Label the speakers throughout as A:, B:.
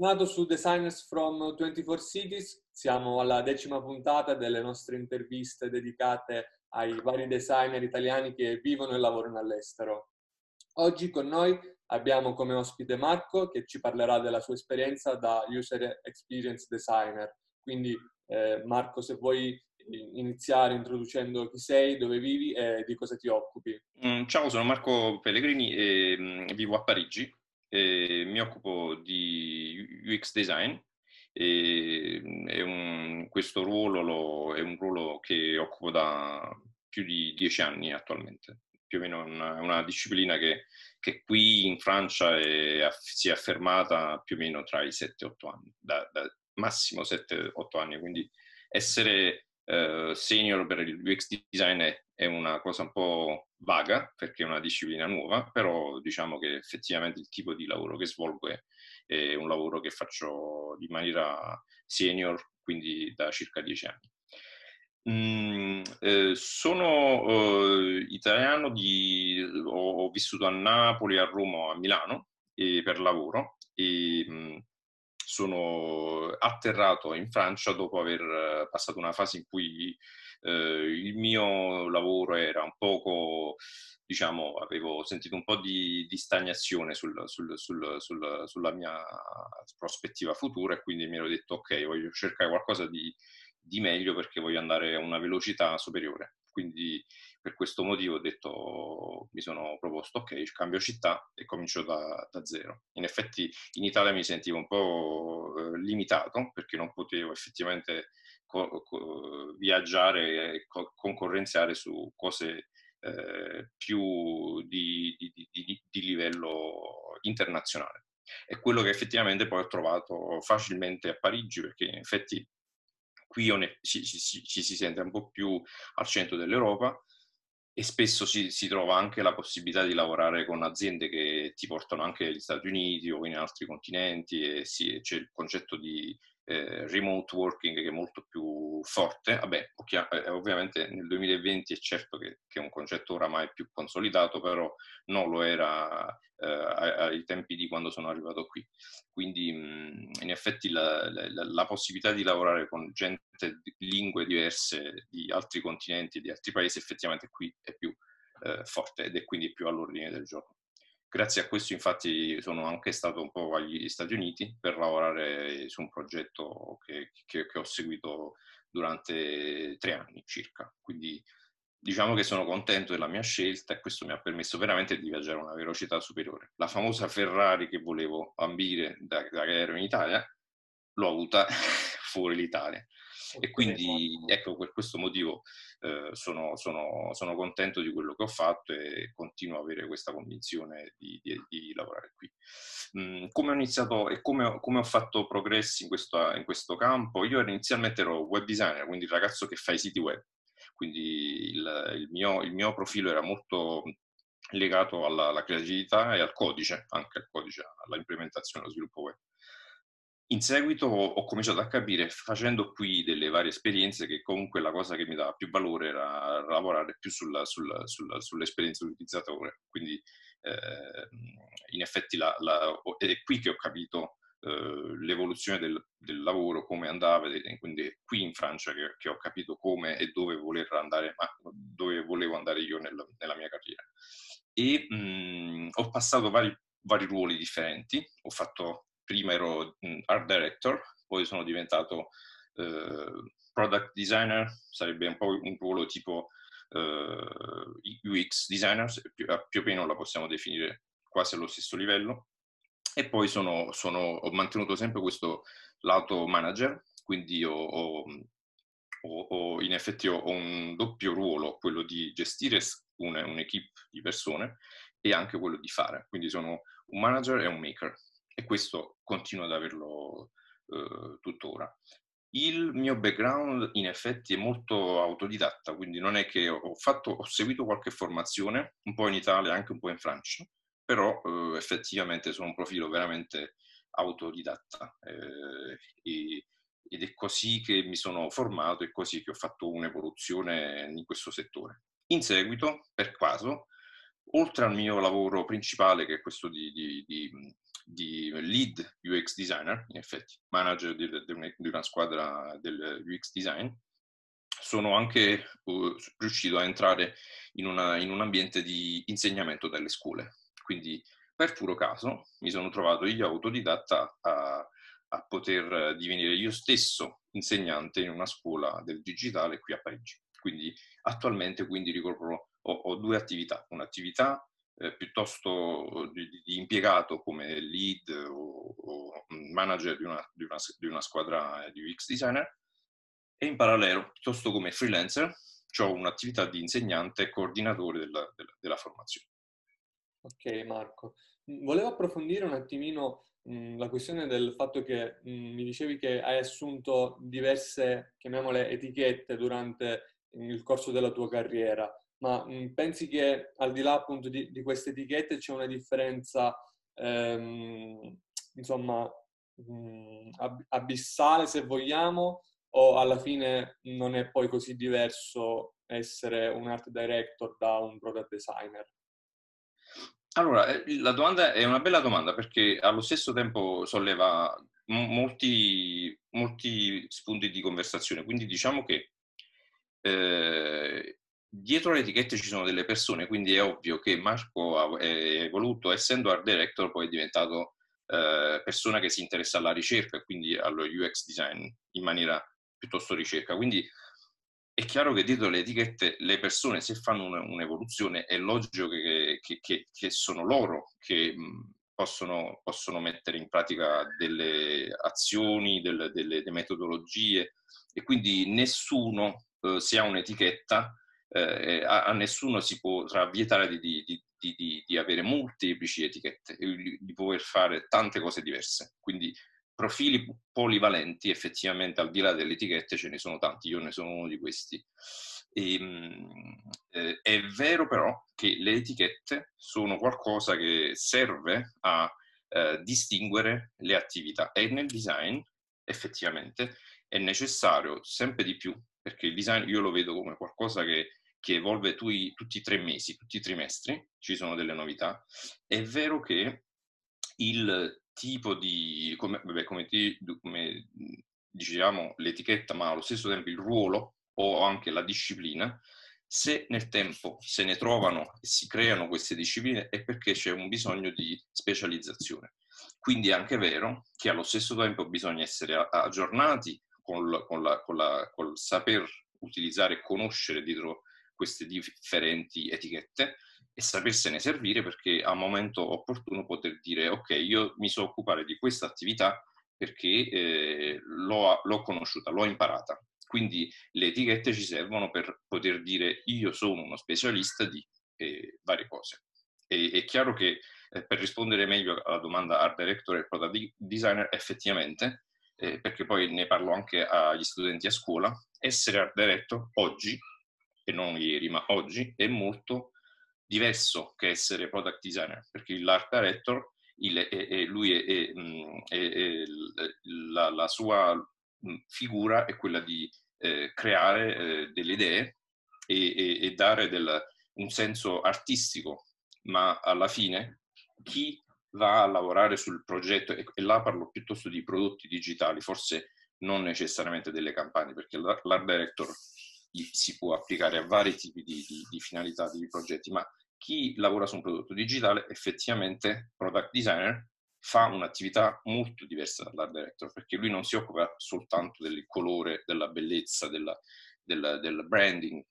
A: Bentornato su Designers from 24 Cities, siamo alla decima puntata delle nostre interviste dedicate ai vari designer italiani che vivono e lavorano all'estero. Oggi con noi abbiamo come ospite Marco che ci parlerà della sua esperienza da User Experience Designer. Quindi eh, Marco, se vuoi iniziare introducendo chi sei, dove vivi e di cosa ti occupi.
B: Mm, ciao, sono Marco Pellegrini e mm, vivo a Parigi e mi occupo di UX design e un, questo ruolo lo, è un ruolo che occupo da più di dieci anni attualmente. Più o meno è una, una, disciplina che, che, qui in Francia è, si è affermata più o meno tra i 7-8 anni, da, da massimo 7-8 anni, quindi essere uh, senior per il UX design è, è una cosa un po' vaga perché è una disciplina nuova, però diciamo che effettivamente il tipo di lavoro che svolgo è, è un lavoro che faccio di maniera senior, quindi da circa dieci anni. Mm, eh, sono eh, italiano, di, ho, ho, vissuto a Napoli, a Roma, a Milano e, per lavoro e mh, mm, sono atterrato in Francia dopo aver passato una fase in cui eh, il mio lavoro era un poco, diciamo, avevo sentito un po' di, di stagnazione sul, sul, sul, sulla mia prospettiva futura e quindi mi ero detto ok, voglio cercare qualcosa di, di meglio perché voglio andare a una velocità superiore. Quindi per questo motivo ho detto, mi sono proposto, ok, cambio città e comincio da, da zero. In effetti in Italia mi sentivo un po' eh, limitato perché non potevo effettivamente co- co- viaggiare e co- concorrenziare su cose eh, più di, di, di, di livello internazionale. È quello che effettivamente poi ho trovato facilmente a Parigi perché in effetti qui ci, ci, ci, si sente un po' più al centro dell'Europa e spesso si, si, trova anche la possibilità di lavorare con aziende che ti portano anche negli Stati Uniti o in altri continenti e sì, c'è il concetto di eh, remote working che è molto più forte. Vabbè, eh, ovviamente nel 2020 è certo che, che, è un concetto oramai più consolidato, però non lo era eh, ai tempi di quando sono arrivato qui. Quindi mh, in effetti la, la, la, possibilità di lavorare con gente di lingue diverse di altri continenti di altri paesi effettivamente qui è più eh, forte ed è quindi più all'ordine del giorno. Grazie a questo infatti sono anche stato un po' agli Stati Uniti per lavorare su un progetto che, che, che ho seguito durante tre anni circa. Quindi diciamo che sono contento della mia scelta e questo mi ha permesso veramente di viaggiare a una velocità superiore. La famosa Ferrari che volevo ambire da, da che ero in Italia, l'ho avuta fuori l'Italia. E quindi ecco per questo motivo eh, sono, sono, sono, contento di quello che ho fatto e continuo a avere questa convinzione di, di, di lavorare qui. Mm, come ho iniziato e come, come ho fatto progressi in questo, in questo campo? Io inizialmente ero web designer, quindi il ragazzo che fa i siti web, quindi il, il, mio, il mio profilo era molto legato alla, alla, creatività e al codice, anche al codice, alla implementazione, allo sviluppo web. In seguito ho cominciato a capire, facendo qui delle varie esperienze, che comunque la cosa che mi dava più valore era lavorare più sulla, sulla, sulla, sull'esperienza utilizzatore. Quindi eh, in effetti la, la, è qui che ho capito eh, l'evoluzione del, del, lavoro, come andava, quindi qui in Francia che, che, ho capito come e dove voler andare, dove volevo andare io nel, nella mia carriera. E mh, ho passato vari, vari ruoli differenti, ho fatto prima ero art director, poi sono diventato eh, product designer, sarebbe un po' un ruolo tipo eh, UX designer, più, più, o meno la possiamo definire quasi allo stesso livello. E poi sono, sono, ho mantenuto sempre questo lato manager, quindi ho, ho, ho, in effetti ho, un doppio ruolo, quello di gestire un'equipe di persone e anche quello di fare. Quindi sono un manager e un maker e questo continuo ad averlo eh, tuttora. Il mio background in effetti è molto autodidatta, quindi non è che ho, fatto, ho seguito qualche formazione, un po' in Italia, anche un po' in Francia, però eh, effettivamente sono un profilo veramente autodidatta eh, e, ed è così che mi sono formato, è così che ho fatto un'evoluzione in questo settore. In seguito, per caso, oltre al mio lavoro principale, che è questo di, di, di di lead UX designer, in effetti, manager di, di una squadra del UX design, sono anche uh, riuscito a entrare in, una, in, un ambiente di insegnamento delle scuole. Quindi, per puro caso, mi sono trovato io autodidatta a, a poter divenire io stesso insegnante in una scuola del digitale qui a Parigi. Quindi, attualmente, quindi ricopro, ho, ho due attività. Un'attività eh, piuttosto di, di, impiegato come lead o, o manager di una, di, una, di una, squadra di UX designer. E in parallelo, piuttosto come freelancer, ho un'attività di insegnante e coordinatore della, della, della formazione.
A: Ok Marco, volevo approfondire un attimino mh, la questione del fatto che mh, mi dicevi che hai assunto diverse, chiamiamole, etichette durante il corso della tua carriera ma mh, mm, pensi che al di là appunto di, di queste etichette c'è una differenza, ehm, insomma, mh, mm, ab- abissale se vogliamo, o alla fine non è poi così diverso essere un art director da un product designer?
B: Allora, eh, la domanda è una bella domanda perché allo stesso tempo solleva molti, molti spunti di conversazione. Quindi diciamo che eh, dietro le etichette ci sono delle persone, quindi è ovvio che Marco è evoluto, essendo art director, poi è diventato eh, persona che si interessa alla ricerca e quindi allo UX design in maniera piuttosto ricerca. Quindi è chiaro che dietro le etichette le persone, se fanno un'evoluzione, è logico che, che, che, che sono loro che possono, possono, mettere in pratica delle azioni, delle, delle, delle metodologie e quindi nessuno, eh, se ha un'etichetta, eh, a, a, nessuno si potrà vietare di, di, di, di avere molteplici etichette e di poter fare tante cose diverse. Quindi profili polivalenti, effettivamente al di là delle etichette ce ne sono tanti, io ne sono uno di questi. E, ehm, eh, è vero però che le etichette sono qualcosa che serve a eh, distinguere le attività e nel design effettivamente è necessario sempre di più, perché il design io lo vedo come qualcosa che che evolve tui, tutti i tre mesi, tutti i trimestri, ci sono delle novità. È vero che il tipo di, come, vabbè, come, ti, come diciamo l'etichetta, ma allo stesso tempo il ruolo o anche la disciplina, se nel tempo se ne trovano e si creano queste discipline è perché c'è un bisogno di specializzazione. Quindi è anche vero che allo stesso tempo bisogna essere aggiornati col, con, la, con, la, col saper utilizzare e conoscere dietro queste differenti etichette e sapersene servire perché a momento opportuno poter dire ok, io mi so occupare di questa attività perché eh, l'ho, l'ho conosciuta, l'ho imparata. Quindi le etichette ci servono per poter dire io sono uno specialista di eh, varie cose. E, è chiaro che eh, per rispondere meglio alla domanda art director e product designer, effettivamente, eh, perché poi ne parlo anche agli studenti a scuola, essere art director oggi e non ieri, ma oggi, è molto diverso che essere product designer, perché l'art director, il, è, è, lui è, è la, la, sua figura è quella di eh, creare eh, delle idee e, e dare del, un senso artistico, ma alla fine chi va a lavorare sul progetto, e, e là parlo piuttosto di prodotti digitali, forse non necessariamente delle campagne, perché l'art director si può applicare a vari tipi di, di, di finalità, di progetti, ma chi lavora su un prodotto digitale effettivamente, product designer, fa un'attività molto diversa dall'art director, perché lui non si occupa soltanto del colore, della bellezza, della, del, del branding,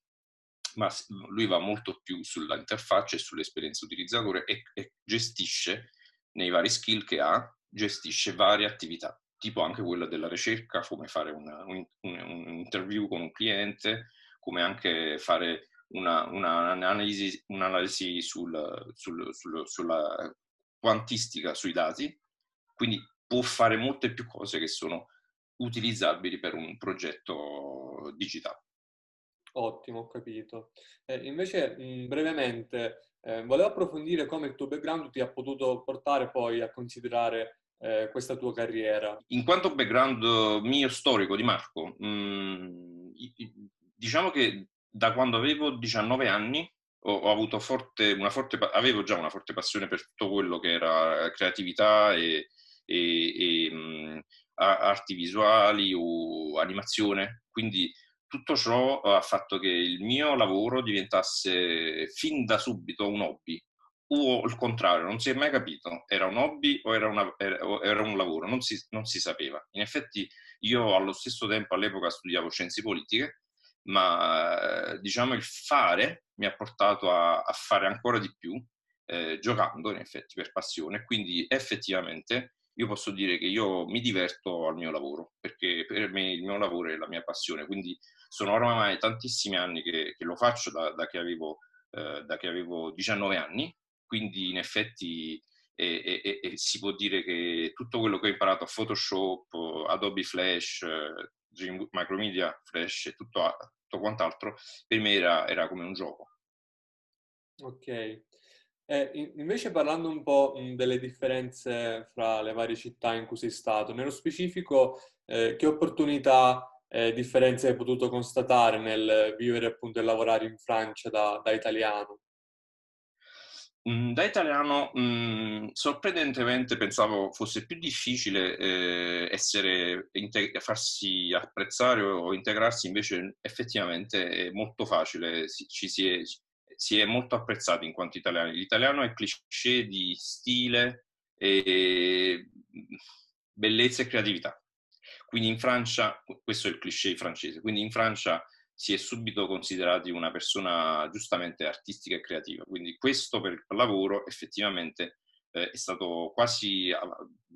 B: ma lui va molto più sull'interfaccia e sull'esperienza utilizzatore e, e gestisce nei vari skill che ha, gestisce varie attività tipo anche quella della ricerca, come fare una, un, un, un, interview con un cliente, come anche fare una, una, un'analisi, un'analisi sul, sul, sul, sulla quantistica sui dati, quindi può fare molte più cose che sono utilizzabili per un progetto digitale.
A: Ottimo, ho capito. Eh, invece, mh, brevemente, eh, volevo approfondire come il tuo background ti ha potuto portare poi a considerare eh, questa tua carriera?
B: In quanto background mio storico di Marco, mh, mm, diciamo che da quando avevo 19 anni ho, ho avuto forte, una forte, avevo già una forte passione per tutto quello che era creatività e, e, e mh, arti visuali o animazione, quindi tutto ciò ha fatto che il mio lavoro diventasse fin da subito un hobby, o il contrario, non si è mai capito, era un hobby o era, una, era un lavoro, non si, non si, sapeva. In effetti io allo stesso tempo all'epoca studiavo scienze politiche, ma diciamo il fare mi ha portato a, a fare ancora di più, eh, giocando in effetti per passione, quindi effettivamente io posso dire che io mi diverto al mio lavoro, perché per me il mio lavoro è la mia passione, quindi sono ormai tantissimi anni che, che lo faccio da, da, che avevo, eh, da, che avevo, 19 anni, quindi in effetti eh, eh, eh, si può dire che tutto quello che ho imparato a Photoshop, Adobe Flash, Micromedia Flash e tutto, tutto quant'altro, per me era, era come un gioco.
A: Ok. Eh, invece parlando un po' delle differenze fra le varie città in cui sei stato, nello specifico eh, che opportunità e eh, differenze hai potuto constatare nel vivere appunto e lavorare in Francia da, da italiano?
B: Mm, da italiano, mh, mm, sorprendentemente pensavo fosse più difficile eh, essere, integ- farsi apprezzare o integrarsi, invece effettivamente è molto facile, si, ci si è, si è molto apprezzati in quanto italiani. L'italiano è cliché di stile, e bellezza e creatività. Quindi in Francia, questo è il cliché francese, quindi in Francia si è subito considerati una persona giustamente artistica e creativa. Quindi questo per il lavoro effettivamente eh, è stato quasi,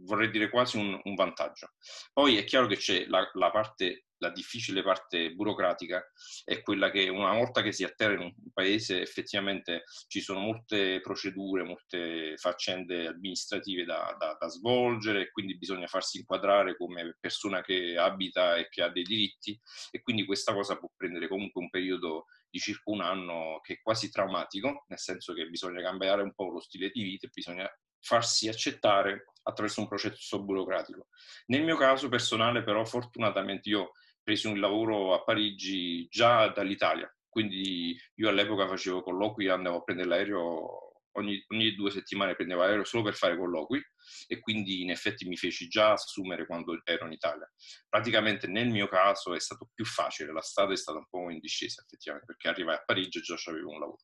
B: vorrei dire quasi un, un, vantaggio. Poi è chiaro che c'è la, la parte la difficile parte burocratica è quella che una volta che si atterra in un paese effettivamente ci sono molte procedure, molte faccende amministrative da, da, da svolgere, quindi bisogna farsi inquadrare come persona che abita e che ha dei diritti e quindi questa cosa può prendere comunque un periodo di circa un anno che è quasi traumatico, nel senso che bisogna cambiare un po' lo stile di vita e bisogna farsi accettare attraverso un processo burocratico. Nel mio caso personale però fortunatamente io presi un lavoro a Parigi già dall'Italia, quindi io all'epoca facevo colloqui, andavo a prendere l'aereo, ogni, ogni due settimane prendevo l'aereo solo per fare colloqui e quindi in effetti mi feci già assumere quando ero in Italia. Praticamente nel mio caso è stato più facile, la strada è stata un po' in discesa effettivamente perché arrivai a Parigi e già avevo un lavoro.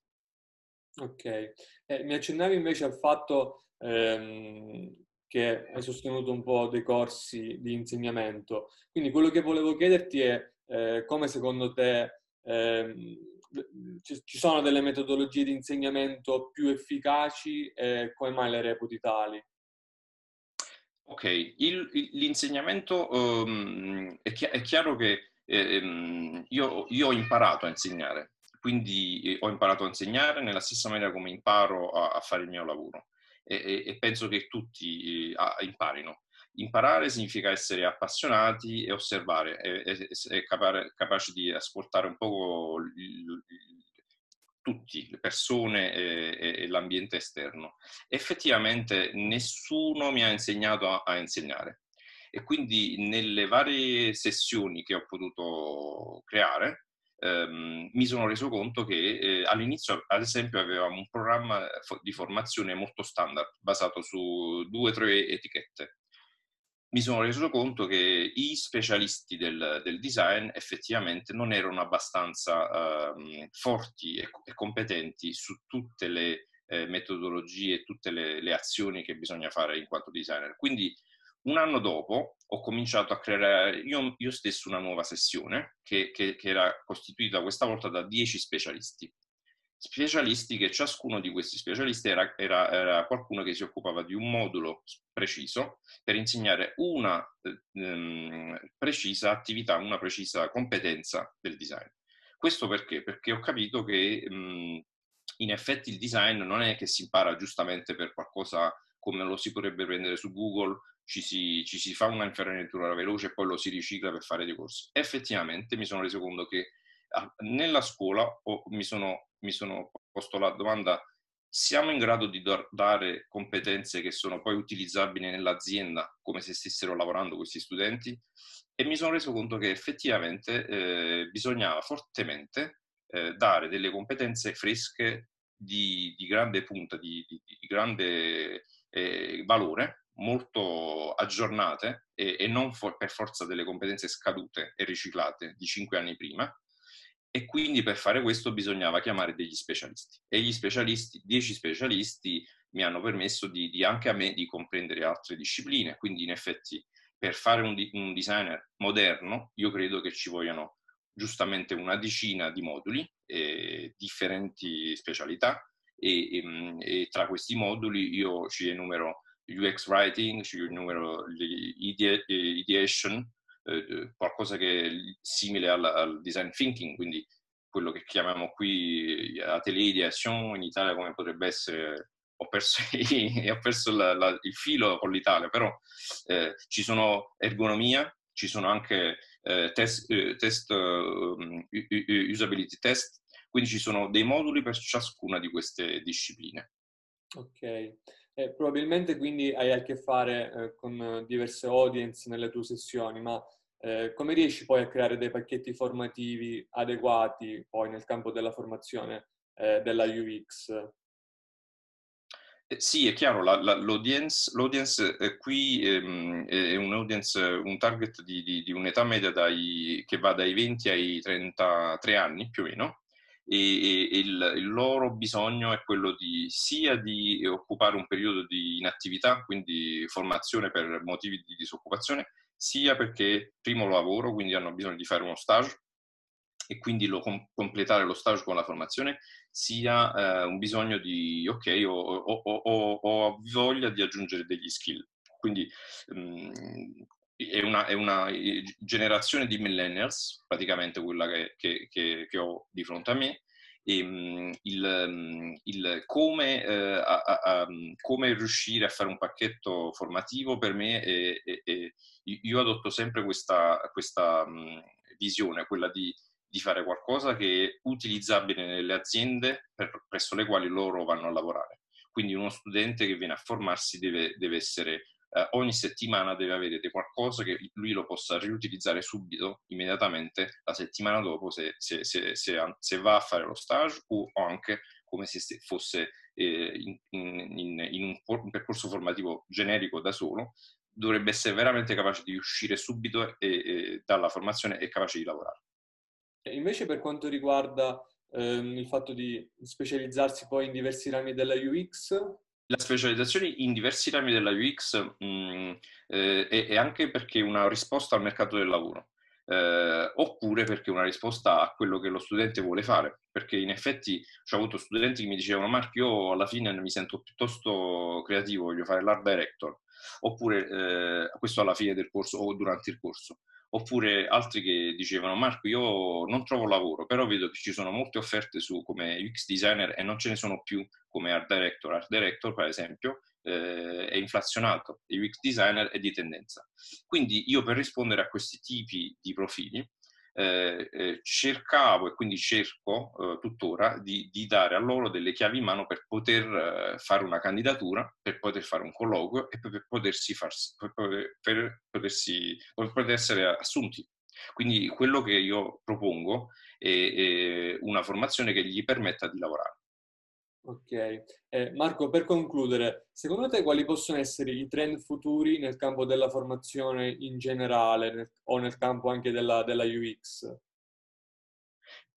A: Ok, eh, mi accennavi invece al fatto ehm, che hai sostenuto un po' dei corsi di insegnamento. Quindi quello che volevo chiederti è eh, come secondo te eh, ci sono delle metodologie di insegnamento più efficaci e come mai le reputi tali?
B: Ok, il, l'insegnamento um, è, chi- è, chiaro che eh, io, io, ho imparato a insegnare, quindi eh, ho imparato a insegnare nella stessa maniera come imparo a, a fare il mio lavoro e, e penso che tutti eh, imparino. Imparare significa essere appassionati e osservare, e, e capaci di ascoltare un po' tutti, le persone e, e, l'ambiente esterno. Effettivamente nessuno mi ha insegnato a, a insegnare e quindi nelle varie sessioni che ho potuto creare ehm, mi sono reso conto che eh, all'inizio, ad esempio, avevamo un programma di formazione molto standard, basato su due o tre etichette. Mi sono reso conto che i specialisti del, del design effettivamente non erano abbastanza ehm, forti e, e, competenti su tutte le eh, metodologie e tutte le, le azioni che bisogna fare in quanto designer. Quindi un anno dopo ho cominciato a creare io, io stesso una nuova sessione che, che, che, era costituita questa volta da 10 specialisti. Specialisti che ciascuno di questi specialisti era, era, era qualcuno che si occupava di un modulo preciso per insegnare una ehm, precisa attività, una precisa competenza del design. Questo perché? Perché ho capito che mh, in effetti il design non è che si impara giustamente per qualcosa come lo si potrebbe prendere su Google ci si, ci si fa una infarinatura veloce e poi lo si ricicla per fare dei corsi. Effettivamente mi sono reso conto che ah, nella scuola oh, mi, sono, mi sono posto la domanda siamo in grado di dare competenze che sono poi utilizzabili nell'azienda come se stessero lavorando questi studenti e mi sono reso conto che effettivamente eh, bisognava fortemente eh, dare delle competenze fresche di, di grande punta, di, di, di grande eh, valore, molto aggiornate e, e non for- per forza delle competenze scadute e riciclate di cinque anni prima. E quindi per fare questo bisognava chiamare degli specialisti. E gli specialisti, dieci specialisti, mi hanno permesso di, di anche a me di comprendere altre discipline. Quindi in effetti per fare un, un designer moderno io credo che ci vogliano giustamente una decina di moduli, eh, differenti specialità e, e, mm, e, tra questi moduli io ci enumero UX Writing, ci enumero Ideation, eh, qualcosa che è simile al, al, Design Thinking, quindi quello che chiamiamo qui Atelier Ideation, in Italia come potrebbe essere ho perso, ho perso la, la, il filo con l'Italia, però eh, ci sono ergonomia, ci sono anche eh, test, eh, test um, usability test, quindi ci sono dei moduli per ciascuna di queste discipline.
A: Ok, eh, probabilmente quindi hai a che fare eh, con diverse audience nelle tue sessioni, ma eh, come riesci poi a creare dei pacchetti formativi adeguati poi nel campo della formazione eh, della UX?
B: Eh, sì, è chiaro, la, la, l'audience, l'audience eh, qui ehm, è un audience, un target di, di, di un'età media dai, che va dai 20 ai 33 anni più o meno e, e il, il, loro bisogno è quello di sia di occupare un periodo di inattività, quindi formazione per motivi di disoccupazione, sia perché primo lavoro, quindi hanno bisogno di fare uno stage e quindi lo, com- completare lo stage con la formazione, sia eh, un bisogno di, ok, ho, ho, ho, ho, voglia di aggiungere degli skill. Quindi mh, mm, è, una, è, una, generazione di millennials, praticamente quella che, che, che, che ho di fronte a me, e, um, il, um, il, come, uh, a, a, um, come, riuscire a fare un pacchetto formativo per me è, è, io adotto sempre questa, questa visione, quella di di fare qualcosa che è utilizzabile nelle aziende per, presso le quali loro vanno a lavorare. Quindi uno studente che viene a formarsi deve, deve essere, eh, ogni settimana deve avere qualcosa che lui lo possa riutilizzare subito, immediatamente, la settimana dopo, se, se, se, se va a fare lo stage o anche come se fosse eh, in, in, in, un, un percorso formativo generico da solo, dovrebbe essere veramente capace di uscire subito e, e, dalla formazione e capace di lavorare.
A: Invece per quanto riguarda ehm, il fatto di specializzarsi poi in diversi rami della UX?
B: La specializzazione in diversi rami della UX mh, mm, eh, è, anche perché una risposta al mercato del lavoro. Eh, oppure perché una risposta a quello che lo studente vuole fare, perché in effetti ho avuto studenti che mi dicevano Marco io alla fine mi sento piuttosto creativo, voglio fare l'art director, oppure eh, questo alla fine del corso o durante il corso, oppure altri che dicevano Marco io non trovo lavoro, però vedo che ci sono molte offerte su come UX designer e non ce ne sono più come art director. Art director per esempio eh, è inflazionato, il UX designer è di tendenza. Quindi io per rispondere a questi tipi di profili eh, eh, cercavo e quindi cerco eh, tuttora di, di, dare a loro delle chiavi in mano per poter eh, fare una candidatura, per poter fare un colloquio e per potersi, farsi, per, per potersi, per poter essere assunti. Quindi quello che io propongo è, è una formazione che gli permetta di lavorare.
A: Ok. Eh, Marco, per concludere, secondo te quali possono essere i trend futuri nel campo della formazione in generale nel, o nel campo anche della, della UX?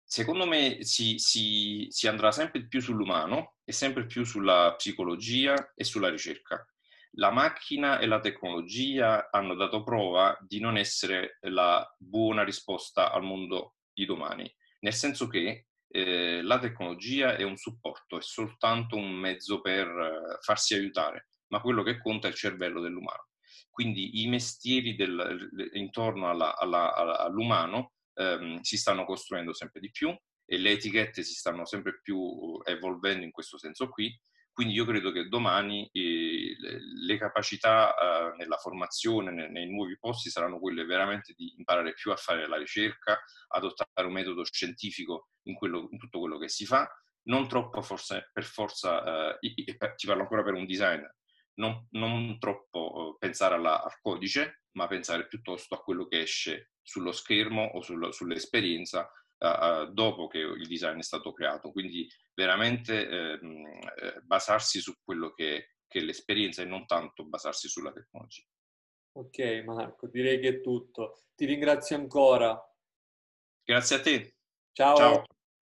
B: Secondo me si, si, si, andrà sempre più sull'umano e sempre più sulla psicologia e sulla ricerca. La macchina e la tecnologia hanno dato prova di non essere la buona risposta al mondo di domani, nel senso che eh, la tecnologia è un supporto, è soltanto un mezzo per eh, farsi aiutare, ma quello che conta è il cervello dell'umano. Quindi i mestieri del, intorno alla, alla, all'umano ehm, si stanno costruendo sempre di più e le etichette si stanno sempre più evolvendo in questo senso qui. Quindi io credo che domani eh, le capacità eh, nella formazione, nei, nei, nuovi posti, saranno quelle veramente di imparare più a fare la ricerca, adottare un metodo scientifico in, quello, in tutto quello che si fa, non troppo forse, per forza, eh, ti parlo ancora per un designer, non, non troppo eh, pensare alla, al codice, ma pensare piuttosto a quello che esce sullo schermo o sul, sull'esperienza uh, dopo che il design è stato creato. Quindi veramente ehm, eh, basarsi su quello che, che è l'esperienza e non tanto basarsi sulla tecnologia.
A: Ok Marco, direi che è tutto. Ti ringrazio ancora.
B: Grazie a te.
A: Ciao. Ciao.